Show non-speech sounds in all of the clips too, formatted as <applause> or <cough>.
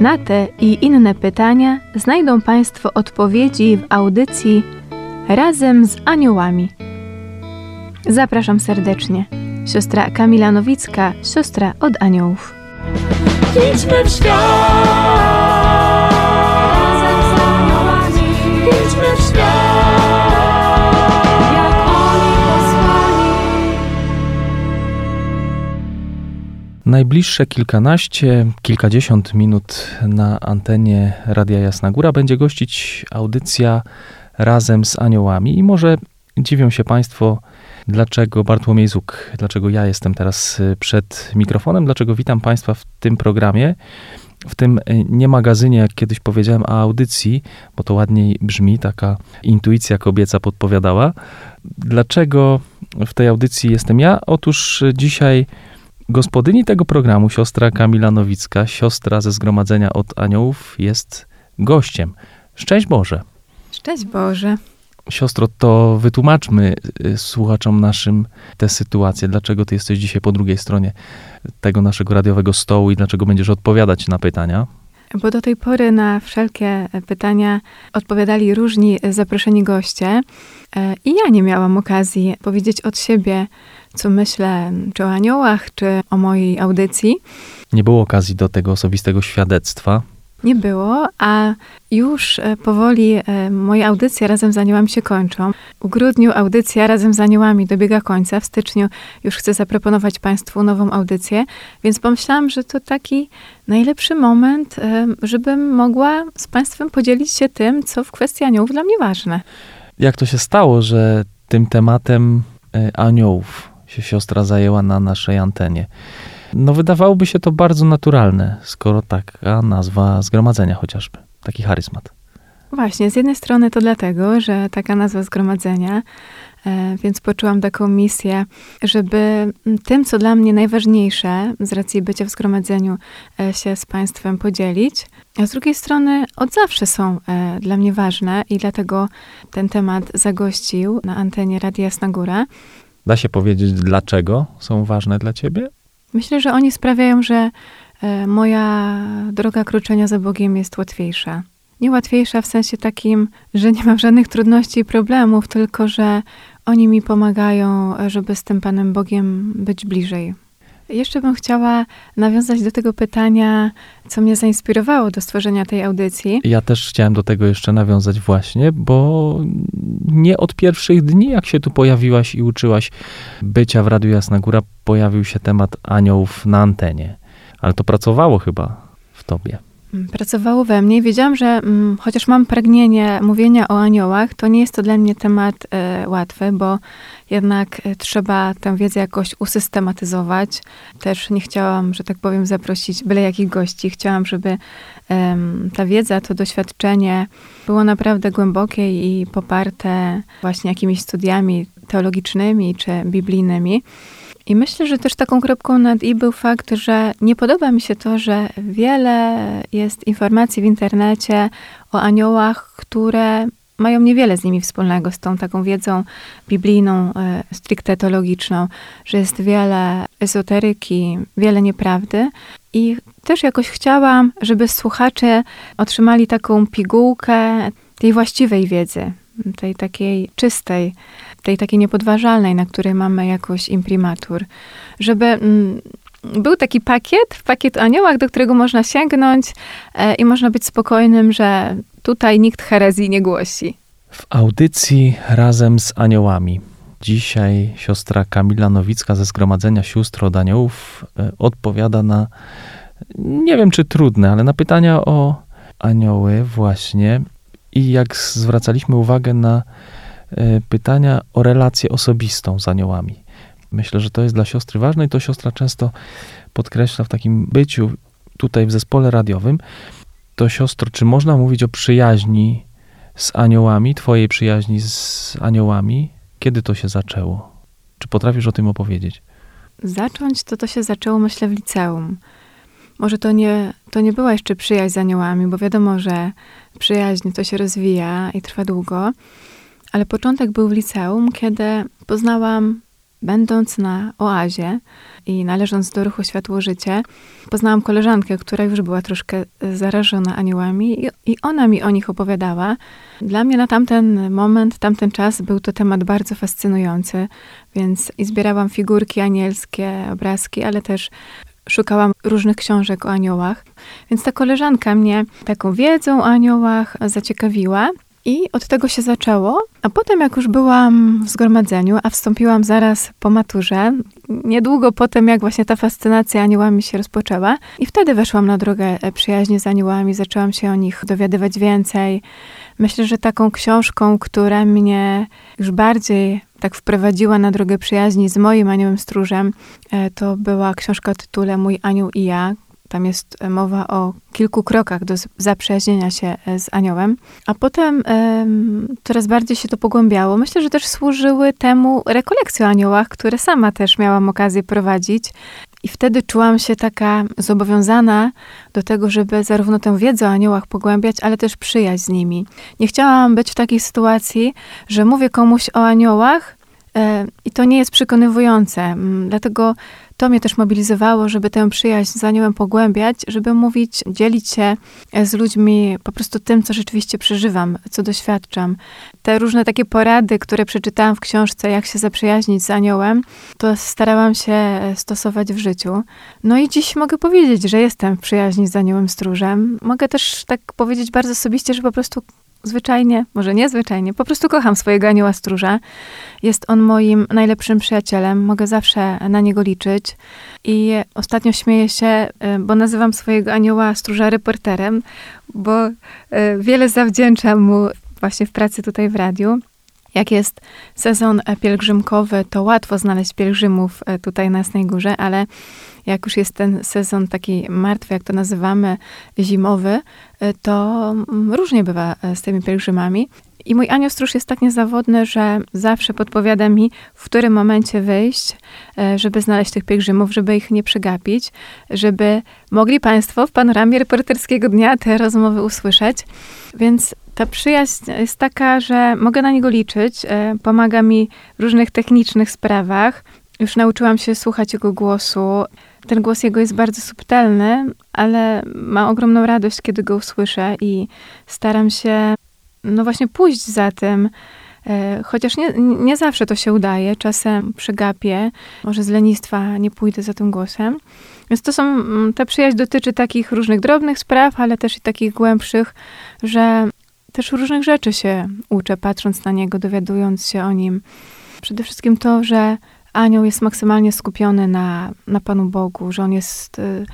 Na te i inne pytania znajdą Państwo odpowiedzi w audycji Razem z Aniołami. Zapraszam serdecznie. Siostra Kamila Nowicka, siostra od aniołów. Idźmy w świat. Najbliższe kilkanaście, kilkadziesiąt minut na antenie Radia Jasna Góra będzie gościć audycja razem z aniołami. I może dziwią się Państwo, dlaczego Bartłomiej Zuk, dlaczego ja jestem teraz y, przed mikrofonem, dlaczego witam Państwa w tym programie, w tym y, nie magazynie, jak kiedyś powiedziałem, a audycji, bo to ładniej brzmi, taka intuicja kobieca podpowiadała. Dlaczego w tej audycji jestem ja? Otóż y, dzisiaj Gospodyni tego programu, siostra Kamila Nowicka, siostra ze Zgromadzenia od Aniołów, jest gościem. Szczęść Boże. Szczęść Boże. Siostro, to wytłumaczmy y, słuchaczom naszym tę sytuację. Dlaczego ty jesteś dzisiaj po drugiej stronie tego naszego radiowego stołu i dlaczego będziesz odpowiadać na pytania? Bo do tej pory na wszelkie pytania odpowiadali różni zaproszeni goście e, i ja nie miałam okazji powiedzieć od siebie, co myślę, czy o aniołach, czy o mojej audycji. Nie było okazji do tego osobistego świadectwa. Nie było, a już e, powoli e, moje audycje razem z aniołami się kończą. W grudniu audycja razem z aniołami dobiega końca, w styczniu już chcę zaproponować Państwu nową audycję, więc pomyślałam, że to taki najlepszy moment, e, żebym mogła z Państwem podzielić się tym, co w kwestii aniołów dla mnie ważne. Jak to się stało, że tym tematem aniołów się siostra zajęła na naszej antenie? No wydawałoby się to bardzo naturalne, skoro taka nazwa zgromadzenia chociażby, taki charyzmat. Właśnie, z jednej strony to dlatego, że taka nazwa zgromadzenia, e, więc poczułam taką misję, żeby tym, co dla mnie najważniejsze z racji bycia w zgromadzeniu, e, się z Państwem podzielić. A z drugiej strony od zawsze są e, dla mnie ważne i dlatego ten temat zagościł na antenie Radia Jasna Góra. Da się powiedzieć, dlaczego są ważne dla ciebie? Myślę, że oni sprawiają, że e, moja droga kroczenia za Bogiem jest łatwiejsza. Nie łatwiejsza w sensie takim, że nie mam żadnych trudności i problemów, tylko że oni mi pomagają, żeby z tym Panem Bogiem być bliżej. Jeszcze bym chciała nawiązać do tego pytania, co mnie zainspirowało do stworzenia tej audycji. Ja też chciałem do tego jeszcze nawiązać właśnie, bo nie od pierwszych dni, jak się tu pojawiłaś i uczyłaś bycia w Radiu Jasna Góra, pojawił się temat aniołów na antenie. Ale to pracowało chyba w tobie. Mm, Pracowało we mnie wiedziałam, że mm, chociaż mam pragnienie mówienia o aniołach, to nie jest to dla mnie temat e, łatwy, bo jednak e, trzeba tę wiedzę jakoś usystematyzować. Też nie chciałam, że tak powiem, zaprosić byle jakich gości. Chciałam, żeby em, ta wiedza, to doświadczenie było naprawdę głębokie i poparte właśnie jakimiś studiami teologicznymi czy biblijnymi. I myślę, że też taką kropką nad i był fakt, że nie podoba mi się to, że wiele jest informacji w internecie o aniołach, które mają niewiele z nimi wspólnego, z tą taką wiedzą biblijną, e, stricte teologiczną, że jest wiele ezoteryki, wiele nieprawdy. I też jakoś chciałam, żeby słuchacze otrzymali taką pigułkę tej właściwej wiedzy, tej takiej czystej, tej takiej niepodważalnej, na której mamy jakoś imprimatur. Żeby mm, był taki pakiet, pakiet aniołach, do którego można sięgnąć e, i można być spokojnym, że tutaj nikt herezji nie głosi. W audycji razem z aniołami. Dzisiaj siostra Kamila Nowicka ze Zgromadzenia Sióstr od Aniołów e, odpowiada na, nie wiem czy trudne, ale na pytania o anioły właśnie. I jak zwracaliśmy uwagę na e, pytania o relację osobistą z aniołami. Myślę, że to jest dla siostry ważne i to siostra często podkreśla w takim byciu tutaj w zespole radiowym. to siostro, czy można mówić o przyjaźni z aniołami, twojej przyjaźni z aniołami? Kiedy to się zaczęło? Czy potrafisz o tym opowiedzieć? Zacząć to to się zaczęło, myślę, w liceum. Może to nie, to nie była jeszcze przyjaźń z aniołami, bo wiadomo, że przyjaźń to się rozwija i trwa długo, ale początek był w liceum, kiedy poznałam, będąc na oazie i należąc do ruchu Światło Życie, poznałam koleżankę, która już była troszkę zarażona aniołami i, i ona mi o nich opowiadała. Dla mnie na tamten moment, tamten czas był to temat bardzo fascynujący, więc i zbierałam figurki anielskie, obrazki, ale też szukałam różnych książek o aniołach. Więc ta koleżanka mnie taką wiedzą o aniołach zaciekawiła. I od tego się zaczęło, a potem jak już byłam w zgromadzeniu, a wstąpiłam zaraz po maturze, niedługo potem jak właśnie ta fascynacja aniołami się rozpoczęła i wtedy weszłam na drogę przyjaźni z aniołami, zaczęłam się o nich dowiadywać więcej. Myślę, że taką książką, która mnie już bardziej tak wprowadziła na drogę przyjaźni z moim aniołem stróżem, e, to była książka o tytule Mój anioł i ja. Tam jest mowa o kilku krokach do zaprzyjaźnienia się e, z aniołem. A potem coraz bardziej się to pogłębiało. Myślę, że też służyły temu rekolekcje o aniołach, które sama też miałam okazję prowadzić. I wtedy czułam się taka zobowiązana do tego, żeby zarówno tę wiedzę o aniołach pogłębiać, ale też przyjaźń z nimi. Nie chciałam być w takiej sytuacji, że mówię komuś o aniołach, i to nie jest przekonywujące. Mm, dlatego to mnie też mobilizowało, żeby tę przyjaźń z aniołem pogłębiać, żeby mówić, dzielić się z ludźmi po prostu tym, co rzeczywiście przeżywam, co doświadczam. Te różne takie porady, które przeczytałam w książce, jak się zaprzyjaźnić z aniołem, to starałam się stosować w życiu. No i dziś mogę powiedzieć, że jestem w przyjaźni z aniołem stróżem. Mogę też tak powiedzieć bardzo osobiście, że po prostu zwyczajnie, może niezwyczajnie, po prostu kocham swojego anioła stróża. Jest on moim najlepszym przyjacielem, mogę zawsze na niego liczyć. I ostatnio śmieję się, y, bo nazywam swojego anioła stróża reporterem, bo y, wiele zawdzięczam mu właśnie w pracy tutaj w radiu. Jak jest sezon pielgrzymkowy, to łatwo znaleźć pielgrzymów y, tutaj na Jasnej Górze, ale jak już jest ten sezon taki martwy, jak to nazywamy, zimowy, y, to mm, różnie bywa z tymi pielgrzymami. I mój anioł stróż jest tak niezawodny, że zawsze podpowiada mi, w którym momencie wyjść, żeby znaleźć tych pielgrzymów, żeby ich nie przegapić, żeby mogli Państwo w panoramie reporterskiego dnia te rozmowy usłyszeć. Więc ta przyjaźń jest taka, że mogę na niego liczyć, pomaga mi w różnych technicznych sprawach. Już nauczyłam się słuchać jego głosu, ten głos jego jest bardzo subtelny, ale mam ogromną radość, kiedy go usłyszę i staram się, no właśnie, pójść za tym. E, chociaż nie, nie zawsze to się udaje, czasem przegapię, może z lenistwa nie pójdę za tym głosem. Więc to są, mm, ta przyjaźń dotyczy takich różnych drobnych spraw, ale też i takich głębszych, że też różnych rzeczy się uczę, patrząc na niego, dowiadując się o nim. Przede wszystkim to, że anioł jest maksymalnie skupiony na, na Panu Bogu, że on jest y,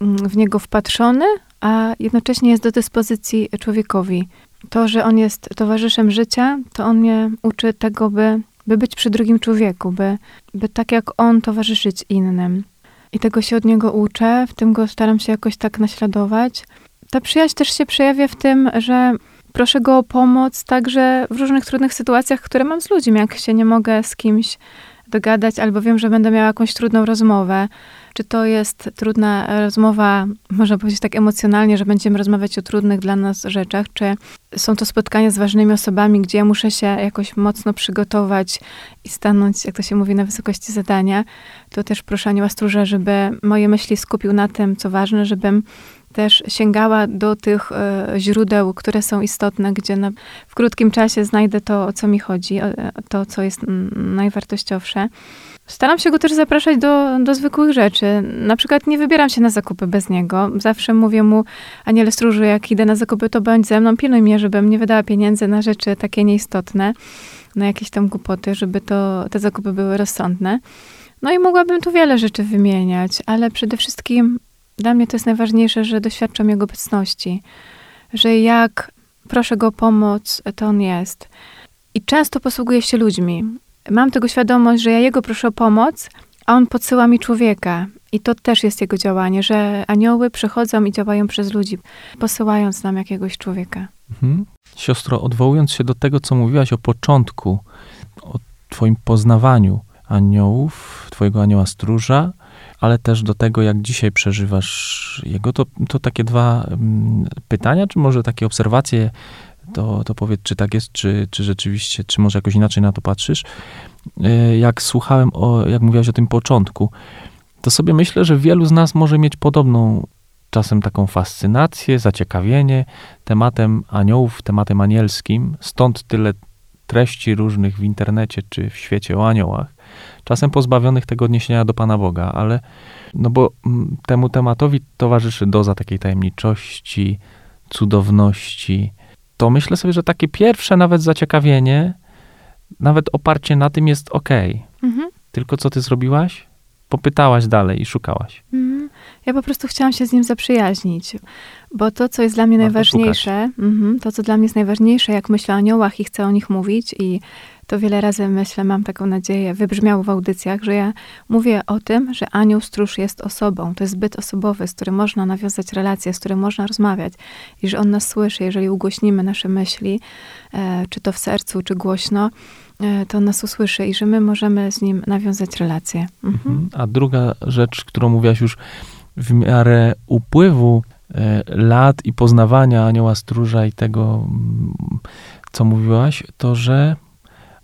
mm, w niego wpatrzony, a jednocześnie jest do dyspozycji człowiekowi. To, że on jest towarzyszem życia, to on mnie uczy tego, by, by być przy drugim człowieku, by, by tak jak on towarzyszyć innym. I tego się od niego uczę, w tym go staram się jakoś tak naśladować. Ta przyjaźń też się przejawia w tym, że proszę go o pomoc także w różnych trudnych sytuacjach, które mam z ludźmi. Jak się nie mogę z kimś dogadać, albo wiem, że będę miała jakąś trudną rozmowę. Czy to jest trudna rozmowa, można powiedzieć tak emocjonalnie, że będziemy rozmawiać o trudnych dla nas rzeczach, czy są to spotkania z ważnymi osobami, gdzie ja muszę się jakoś mocno przygotować i stanąć, jak to się mówi, na wysokości zadania, to też proszę Anioła Stróża, żeby moje myśli skupił na tym, co ważne, żebym też sięgała do tych e, źródeł, które są istotne, gdzie na, w krótkim czasie znajdę to, o co mi chodzi, e, to, co jest najwartościowsze. Staram się go też zapraszać do, do zwykłych rzeczy. Na przykład nie wybieram się na zakupy bez niego. Zawsze mówię mu, Aniele Stróżu, jak idę na zakupy, to bądź ze mną, pilnuj mnie, żebym nie wydała pieniędzy na rzeczy takie nieistotne, na jakieś tam głupoty, żeby to, te zakupy były rozsądne. No i mogłabym tu wiele rzeczy wymieniać, ale przede wszystkim dla mnie to jest najważniejsze, że doświadczam Jego obecności, że jak proszę Go o pomoc, to On jest. I często posługuję się ludźmi. Mam tego świadomość, że ja Jego proszę o pomoc, a On podsyła mi człowieka. I to też jest jego działanie, że anioły przychodzą i działają przez ludzi, posyłając nam jakiegoś człowieka. Mhm. Siostro, odwołując się do tego, co mówiłaś o początku, o Twoim poznawaniu aniołów, Twojego anioła stróża, ale też do tego, jak dzisiaj przeżywasz jego, to, to takie dwa mm, pytania, czy może takie obserwacje, to, to powiedz, czy tak jest, czy, czy rzeczywiście, czy może jakoś inaczej na to patrzysz. Y, Jak słuchałem, o, jak mówiłaś o tym początku, to sobie myślę, że wielu z nas może mieć podobną czasem taką fascynację, zaciekawienie tematem aniołów, tematem anielskim, stąd tyle treści różnych w internecie czy w świecie o aniołach, czasem pozbawionych tego odniesienia do Pana Boga, ale no bo mm, temu tematowi towarzyszy doza takiej tajemniczości, cudowności. To myślę sobie, że takie pierwsze nawet zaciekawienie, nawet oparcie na tym jest ok. Mhm. Tylko co ty zrobiłaś? Popytałaś dalej i szukałaś. Mhm. Ja po prostu chciałam się z nim zaprzyjaźnić, bo to, co jest dla mnie Warto najważniejsze, mhm, to, co dla mnie jest najważniejsze, jak myślę o aniołach i chcę o nich mówić i to wiele razy myślę, mam taką nadzieję, wybrzmiało w audycjach, że ja mówię o tym, że anioł stróż jest osobą. To jest zbyt osobowy, z którym można nawiązać relacje, z którym można rozmawiać i że on nas słyszy, jeżeli ugłośnimy nasze myśli, e, czy to w sercu, czy głośno, e, to on nas usłyszy i że my możemy z nim nawiązać relacje. Mhm. Mhm. A druga rzecz, którą mówiłaś już w miarę upływu e, lat i poznawania anioła stróża i tego, mm, co mówiłaś, to że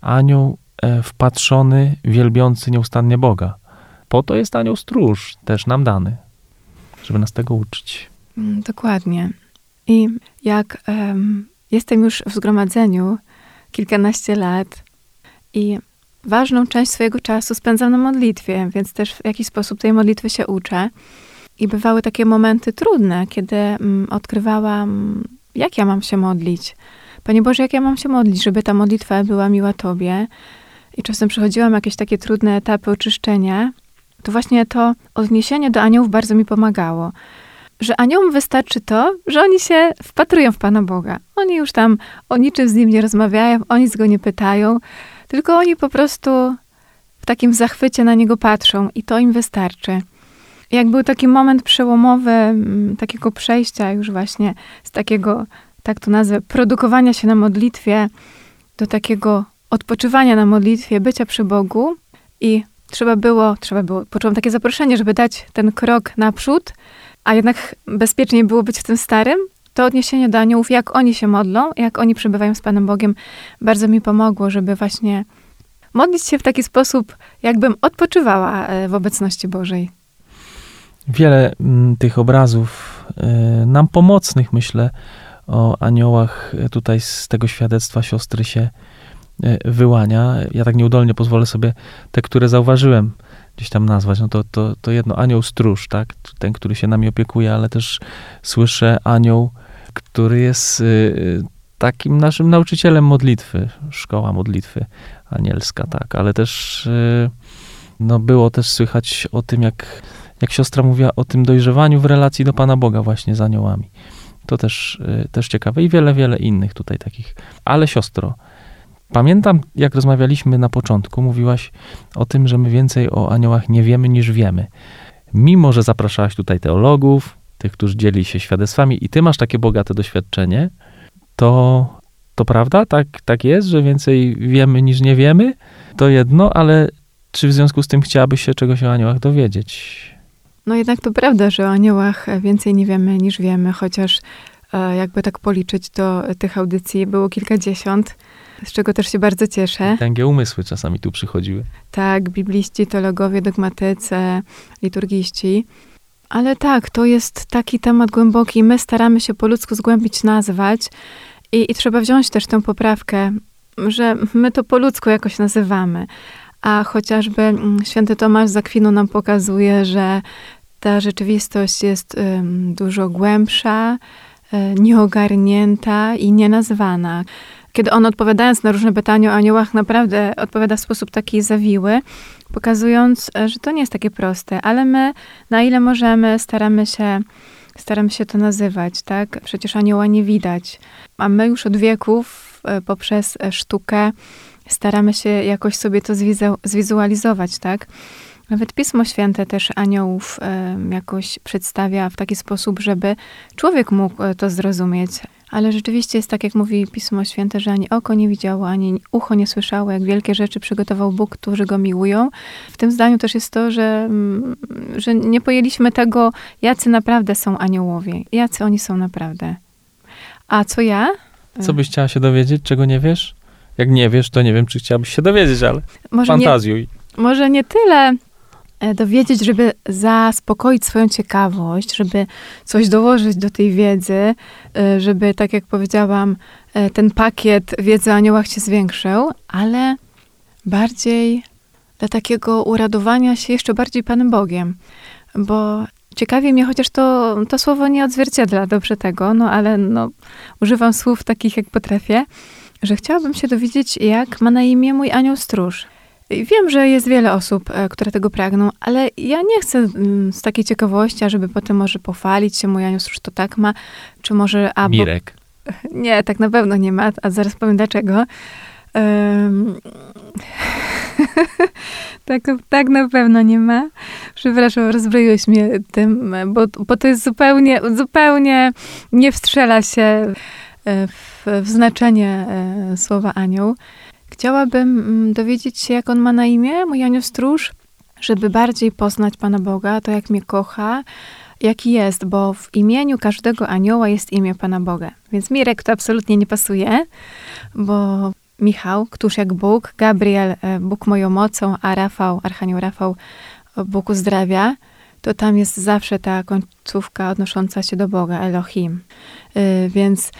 anioł e, wpatrzony, wielbiący nieustannie Boga. Po to jest anioł stróż też nam dany, żeby nas tego uczyć. Mm, Dokładnie. I jak em, jestem już w zgromadzeniu kilkanaście lat i ważną część swojego czasu spędzam na modlitwie, więc też w jakiś sposób tej modlitwy się uczę. I bywały takie momenty trudne, kiedy mm, odkrywałam, jak ja mam się modlić. Panie Boże, jak ja mam się modlić, żeby ta modlitwa była miła Tobie. I czasem przechodziłam jakieś takie trudne etapy oczyszczenia. To właśnie to odniesienie do aniołów bardzo mi pomagało że aniołom wystarczy to, że oni się wpatrują w Pana Boga. Oni już tam o niczym z Nim nie rozmawiają, o nic Go nie pytają, tylko oni po prostu w takim zachwycie na Niego patrzą i to im wystarczy. Jak był taki moment przełomowy, mm, takiego przejścia już właśnie z takiego, tak to nazwę, produkowania się na modlitwie do takiego odpoczywania na modlitwie, bycia przy Bogu i trzeba było, trzeba było, poczułam takie zaproszenie, żeby dać ten krok naprzód, a jednak bezpiecznie było być w tym starym, to odniesienie do aniołów, jak oni się modlą, jak oni przebywają z Panem Bogiem, bardzo mi pomogło, żeby właśnie modlić się w taki sposób, jakbym odpoczywała e, w obecności Bożej. Wiele mm, tych obrazów y, nam pomocnych, myślę, o aniołach y, tutaj z tego świadectwa siostry się y, wyłania. Ja tak nieudolnie pozwolę sobie te, które zauważyłem, gdzieś tam nazwać. No to, to, to jedno, anioł stróż, tak? Ten, który się nami opiekuje, ale też słyszę anioł, który jest y, takim naszym nauczycielem modlitwy, szkoła modlitwy anielska, tak, ale też y, no było też słychać o tym, jak, jak siostra mówiła o tym dojrzewaniu w relacji do Pana Boga właśnie z aniołami. To też, y, też ciekawe i wiele, wiele innych tutaj takich. Ale siostro, pamiętam, jak rozmawialiśmy na początku, mówiłaś o tym, że my więcej o aniołach nie wiemy niż wiemy. Mimo, że zapraszałaś tutaj teologów, tych, którzy dzieli się świadectwami i ty masz takie bogate doświadczenie, to, to prawda? Tak, tak jest, że więcej wiemy niż nie wiemy? To jedno, ale czy w związku z tym chciałabyś się czegoś o aniołach dowiedzieć? No jednak to prawda, że o aniołach więcej nie wiemy niż wiemy, chociaż e, jakby tak policzyć, to tych audycji było kilkadziesiąt, z czego też się bardzo cieszę. Tęgie umysły czasami tu przychodziły. Tak, bibliści, teologowie, dogmatycy, liturgiści. Ale tak, to jest taki temat głęboki. My staramy się po ludzku zgłębić, nazwać i, i trzeba wziąć też tę poprawkę, że my to po ludzku jakoś nazywamy. A chociażby mm, święty Tomasz z Akwinu nam pokazuje, że ta rzeczywistość jest ym, dużo głębsza, y, nieogarnięta i nienazwana. Kiedy on odpowiadając na różne pytania o aniołach, naprawdę odpowiada w sposób taki zawiły, pokazując, e, że to nie jest takie proste, ale my, na ile możemy, staramy się, staramy się to nazywać, tak? Przecież anioła nie widać, a my już od wieków e, poprzez e, sztukę staramy się jakoś sobie to zwizu- zwizualizować, tak? Nawet Pismo Święte też aniołów e, jakoś przedstawia w taki sposób, żeby człowiek mógł e, to zrozumieć. Ale rzeczywiście jest tak, jak mówi Pismo Święte, że ani oko nie widziało, ani ucho nie słyszało, jak wielkie rzeczy przygotował Bóg, którzy go miłują. W tym zdaniu też jest to, że, mm, że nie pojęliśmy tego, jacy naprawdę są aniołowie, jacy oni są naprawdę. A co ja? Co byś chciała się dowiedzieć, czego nie wiesz? Jak nie wiesz, to nie wiem, czy chciałabyś się dowiedzieć, ale Może nie, fantazjuj. może nie tyle e, dowiedzieć, żeby zaspokoić swoją ciekawość, żeby coś dołożyć do tej wiedzy, e, żeby, tak jak powiedziałam, e, ten pakiet wiedzy o aniołach się zwiększył, ale bardziej dla takiego uradowania się jeszcze bardziej Panem Bogiem. Bo ciekawi mnie, chociaż to, to słowo nie odzwierciedla dobrze tego, no ale no, używam słów takich, jak potrafię, że chciałabym się dowiedzieć, jak ma na imię mój anioł stróż. Wiem, że jest wiele osób, e, które tego pragną, ale ja nie chcę mm, z takiej ciekawości, a żeby potem może pochwalić się, mój anioł stróż to tak ma, czy może... A, bo- Mirek. <laughs> nie, tak na pewno nie ma, a zaraz powiem dlaczego. Em, <laughs> tak, tak na pewno nie ma. Przepraszam, rozbroiłeś mnie tym, bo, bo to jest zupełnie, zupełnie nie wstrzela się e, w, w znaczenie e, słowa anioł. Chciałabym mm, dowiedzieć się, jak on ma na imię, mój anioł stróż, żeby bardziej poznać Pana Boga, to jak mnie kocha, jaki jest, bo w imieniu każdego anioła jest imię Pana Boga. Więc Mirek to absolutnie nie pasuje, bo Michał, któż jak Bóg, Gabriel, e, Bóg moją mocą, a Rafał, Archanioł Rafał, e, Bóg uzdrawia, to tam jest zawsze ta końcówka odnosząca się do Boga, Elohim. Y, Więc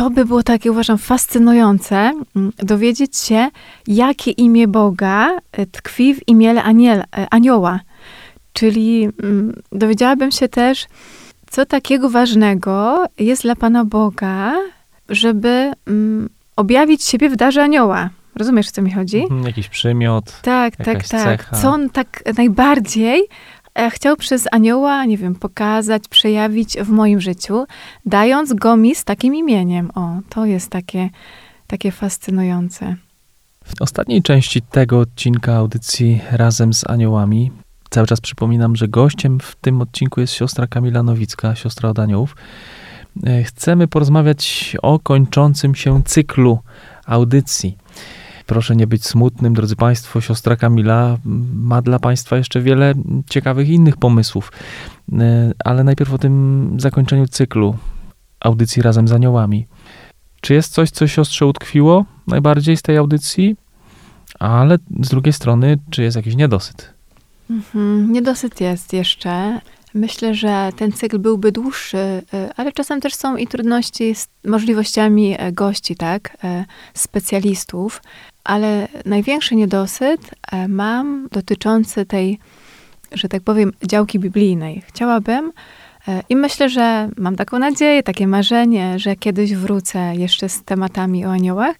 to by było takie, uważam, fascynujące, mm, dowiedzieć się, jakie imię Boga y, tkwi w imiele aniel, y, anioła. Czyli mm, dowiedziałabym się też, co takiego ważnego jest dla Pana Boga, żeby mm, objawić siebie w darze anioła. Rozumiesz, o co mi chodzi? Mhm, Jakiś przymiot. Tak, tak, tak. cecha. Co on tak najbardziej e, chciał przez anioła, nie wiem, pokazać, przejawić w moim życiu, dając go mi z takim imieniem. O, to jest takie, takie fascynujące. W ostatniej części tego odcinka audycji razem z aniołami cały czas przypominam, że gościem w tym odcinku jest siostra Kamila Nowicka, siostra od aniołów. E, Chcemy porozmawiać o kończącym się cyklu audycji. Proszę nie być smutnym, drodzy Państwo. Siostra Kamila ma dla Państwa jeszcze wiele ciekawych innych pomysłów. E, Ale najpierw o tym zakończeniu cyklu audycji razem z aniołami. Czy jest coś, co siostrze utkwiło najbardziej z tej audycji? Ale z drugiej strony, czy jest jakiś niedosyt? Mhm, Niedosyt jest jeszcze. Myślę, że ten cykl byłby dłuższy, y, ale czasem też są i trudności z możliwościami e, gości, tak, e, specjalistów. Ale największy niedosyt e, mam dotyczący tej, że tak powiem, działki biblijnej. Chciałabym e, i myślę, że mam taką nadzieję, takie marzenie, że kiedyś wrócę jeszcze z tematami o aniołach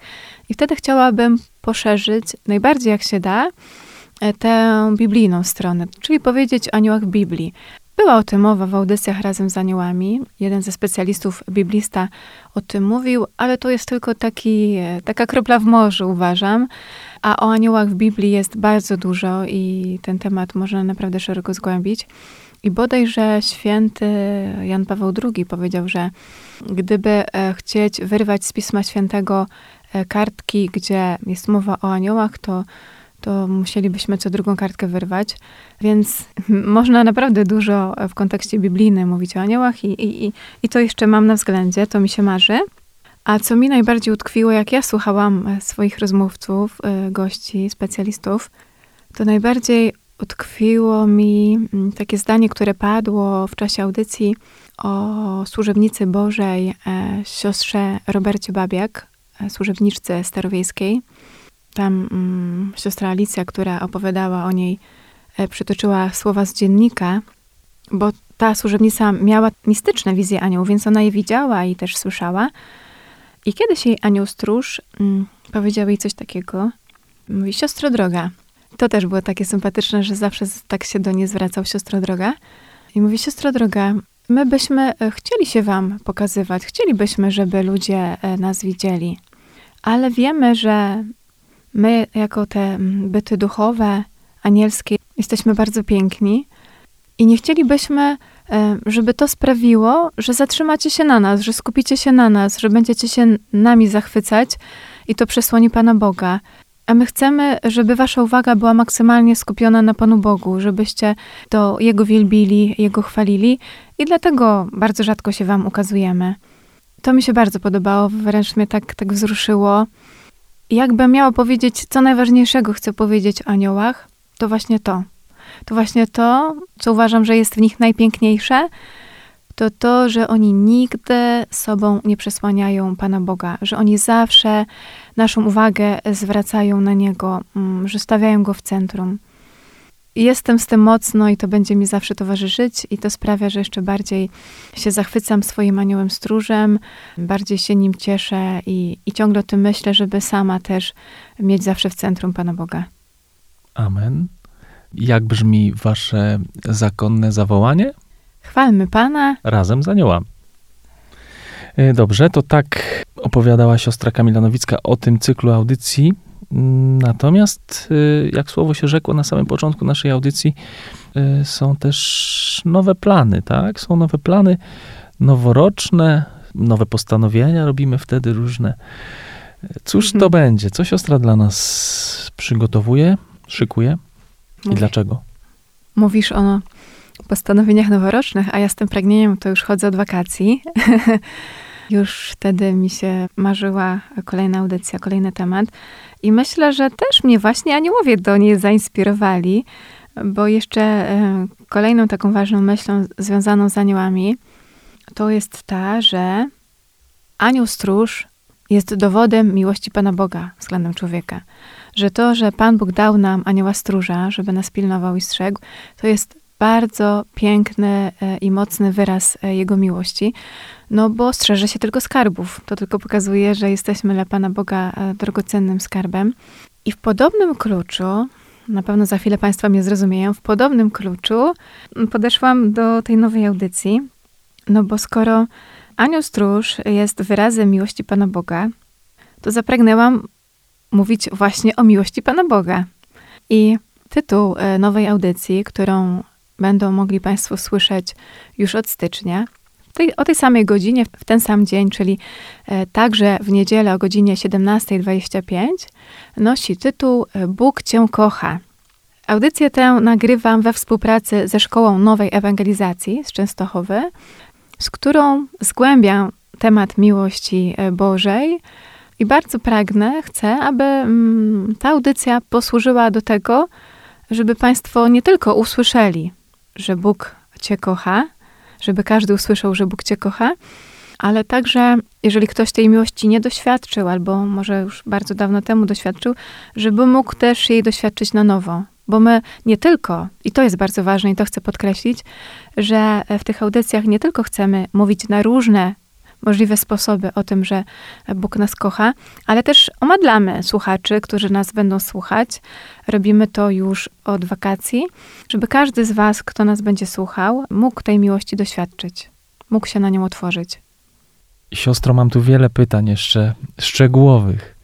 i wtedy chciałabym poszerzyć najbardziej jak się da e, tę biblijną stronę, czyli powiedzieć o aniołach Biblii. Była o tym mowa w audycjach razem z aniołami. Jeden ze specjalistów, biblista, o tym mówił, ale to jest tylko taki, e, taka kropla w morzu, uważam. A o aniołach w Biblii jest bardzo dużo i ten temat można naprawdę szeroko zgłębić. I bodajże święty Jan Paweł II powiedział, że gdyby e, chcieć wyrwać z Pisma Świętego e, kartki, gdzie jest mowa o aniołach, to, to musielibyśmy co drugą kartkę wyrwać. Więc <laughs> można naprawdę dużo w kontekście biblijnym mówić o aniołach i, i, i, to jeszcze mam na względzie, to mi się marzy. A co mi najbardziej utkwiło, jak ja słuchałam e, swoich rozmówców, e, gości, specjalistów, to najbardziej utkwiło mi mm, takie zdanie, które padło w czasie audycji o służebnicy Bożej, e, siostrze Robercie Babiak, służebniczce starowiejskiej. Tam mm, siostra Alicja, która opowiadała o niej, e, przytoczyła słowa z dziennika, bo ta służebnica miała mistyczne wizje aniołów, więc ona je widziała i też słyszała. I kiedyś jej anioł stróż mm, powiedział jej coś takiego. Mówi, siostro droga. To też było takie sympatyczne, że zawsze tak się do niej zwracał, siostro droga. I mówi, siostro droga, my byśmy e, chcieli się wam pokazywać, chcielibyśmy, żeby ludzie e, nas widzieli. Ale wiemy, że my, jako te mm, byty duchowe, anielskie. Jesteśmy bardzo piękni i nie chcielibyśmy, e, żeby to sprawiło, że zatrzymacie się na nas, że skupicie się na nas, że będziecie się nami zachwycać i to przesłoni Pana Boga. A my chcemy, żeby Wasza uwaga była maksymalnie skupiona na Panu Bogu, żebyście to Jego wielbili, Jego chwalili i dlatego bardzo rzadko się Wam ukazujemy. To mi się bardzo podobało, wręcz mnie tak, tak wzruszyło. Jakbym miała powiedzieć, co najważniejszego chcę powiedzieć o aniołach, to właśnie to. To właśnie to, co uważam, że jest w nich najpiękniejsze, to to, że oni nigdy sobą nie przesłaniają Pana Boga, że oni zawsze naszą uwagę zwracają na Niego, mm, że stawiają Go w centrum. Jestem z tym mocno i to będzie mi zawsze towarzyszyć i to sprawia, że jeszcze bardziej się zachwycam swoim aniołem stróżem, bardziej się nim cieszę i, i ciągle o tym myślę, żeby sama też mieć zawsze w centrum Pana Boga. Amen. Jak brzmi wasze zakonne zawołanie? Chwalmy Pana, Razem z aniołami. E, Dobrze, to tak opowiadała siostra Kamila Nowicka o tym cyklu audycji. Natomiast, y, jak słowo się rzekło na samym początku naszej audycji, y, są też nowe plany, tak? Są nowe plany noworoczne, nowe postanowienia robimy wtedy różne. Cóż to Mhm. będzie? Co siostra dla nas przygotowuje, szykuje i Mówi- dlaczego? mówisz o postanowieniach noworocznych, a ja z tym pragnieniem to już chodzę od wakacji. <laughs> już wtedy mi się marzyła kolejna audycja, kolejny temat. I myślę, że też mnie właśnie aniołowie do niej zainspirowali, bo jeszcze e, kolejną taką ważną myślą związaną z aniołami to jest ta, że anioł stróż jest dowodem miłości Pana Boga względem człowieka. Że to, że Pan Bóg dał nam anioła stróża, żeby nas pilnował i strzegł, to jest bardzo piękny e, i mocny wyraz e, Jego miłości, no bo strzeże się tylko skarbów. To tylko pokazuje, że jesteśmy dla Pana Boga e, drogocennym skarbem. I w podobnym kluczu, na pewno za chwilę Państwo mnie zrozumieją, w podobnym kluczu podeszłam do tej nowej audycji, no bo skoro anioł stróż jest wyrazem miłości Pana Boga, to zapragnęłam mówić właśnie o miłości Pana Boga. I tytuł nowej audycji, którą będą mogli Państwo słyszeć już od stycznia, tej, o tej samej godzinie, w ten sam dzień, czyli e, także w niedzielę o godzinie 17.25, nosi tytuł e, Bóg Cię kocha. Audycję tę nagrywam we współpracy ze Szkołą Nowej Ewangelizacji z Częstochowy, z którą zgłębiam temat miłości e, Bożej i bardzo pragnę, chcę, aby mm, ta audycja posłużyła do tego, żeby Państwo nie tylko usłyszeli, że Bóg Cię kocha, żeby każdy usłyszał, że Bóg Cię kocha, ale także, jeżeli ktoś tej miłości nie doświadczył, albo może już bardzo dawno temu doświadczył, żeby mógł też jej doświadczyć na nowo. Bo my nie tylko, i to jest bardzo ważne i to chcę podkreślić, że w tych audycjach nie tylko chcemy mówić na różne możliwe sposoby o tym, że Bóg nas kocha, ale też omadlamy słuchaczy, którzy nas będą słuchać. Robimy to już od wakacji, żeby każdy z Was, kto nas będzie słuchał, mógł tej miłości doświadczyć, mógł się na nią otworzyć. Siostro, mam tu wiele pytań jeszcze szczegółowych.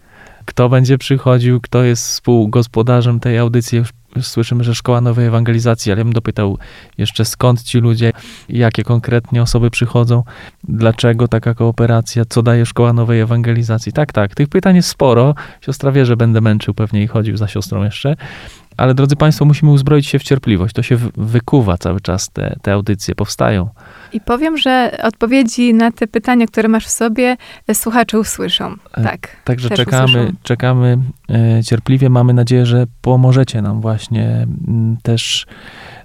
Kto będzie przychodził, kto jest współgospodarzem tej audycji? Już Słyszymy, że Szkoła Nowej Ewangelizacji, ale ja bym dopytał jeszcze skąd ci ludzie, jakie konkretnie osoby przychodzą, dlaczego taka kooperacja, co daje Szkoła Nowej Ewangelizacji. Tak, tak, tych pytań jest sporo. Siostra wie, że będę męczył pewnie i chodził za siostrą jeszcze. Ale drodzy Państwo, musimy uzbroić się w cierpliwość. To się wykuwa cały czas, te, te audycje powstają. I powiem, że odpowiedzi na te pytania, które masz w sobie, e, słuchacze usłyszą. E, Tak. Także czekamy, usłyszą. czekamy e, cierpliwie. Mamy nadzieję, że pomożecie nam właśnie też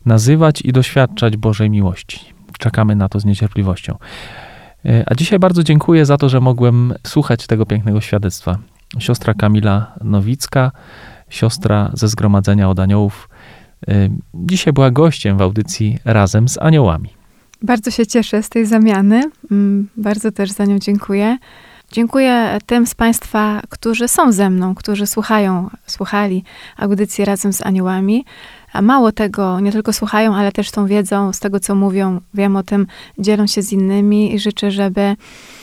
nazywać i doświadczać Bożej miłości. Czekamy na to z niecierpliwością. A dzisiaj bardzo dziękuję za to, że mogłem słuchać tego pięknego świadectwa. Siostra Kamila Nowicka, siostra ze Zgromadzenia od Aniołów, e, dzisiaj była gościem w audycji razem z aniołami. Bardzo się cieszę z tej zamiany. Mm, Bardzo też za nią dziękuję. Dziękuję tym z Państwa, którzy są ze mną, którzy słuchają, słuchali audycji razem z aniołami. A mało tego, nie tylko słuchają, ale też tą wiedzą z tego, co mówią, wiem o tym, dzielą się z innymi i życzę, żeby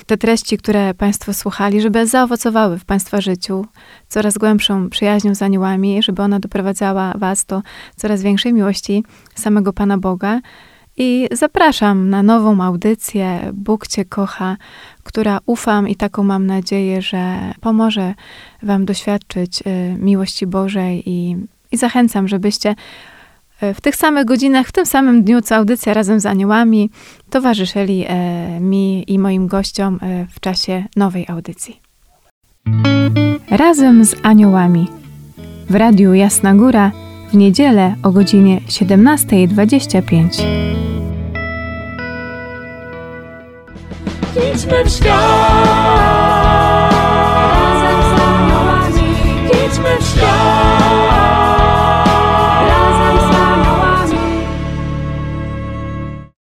te treści, które Państwo słuchali, żeby zaowocowały w Państwa życiu coraz głębszą przyjaźnią z aniołami, żeby ona doprowadzała Was do coraz większej miłości samego Pana Boga. I zapraszam na nową audycję Bóg Cię kocha, która ufam i taką mam nadzieję, że pomoże Wam doświadczyć y, miłości Bożej i, i zachęcam, żebyście y, w tych samych godzinach, w tym samym dniu, co audycja razem z aniołami, towarzyszyli y, mi i moim gościom w czasie nowej audycji. Razem z aniołami w Radiu Jasna Góra w niedzielę o godzinie 17.25. Idźmy w świat.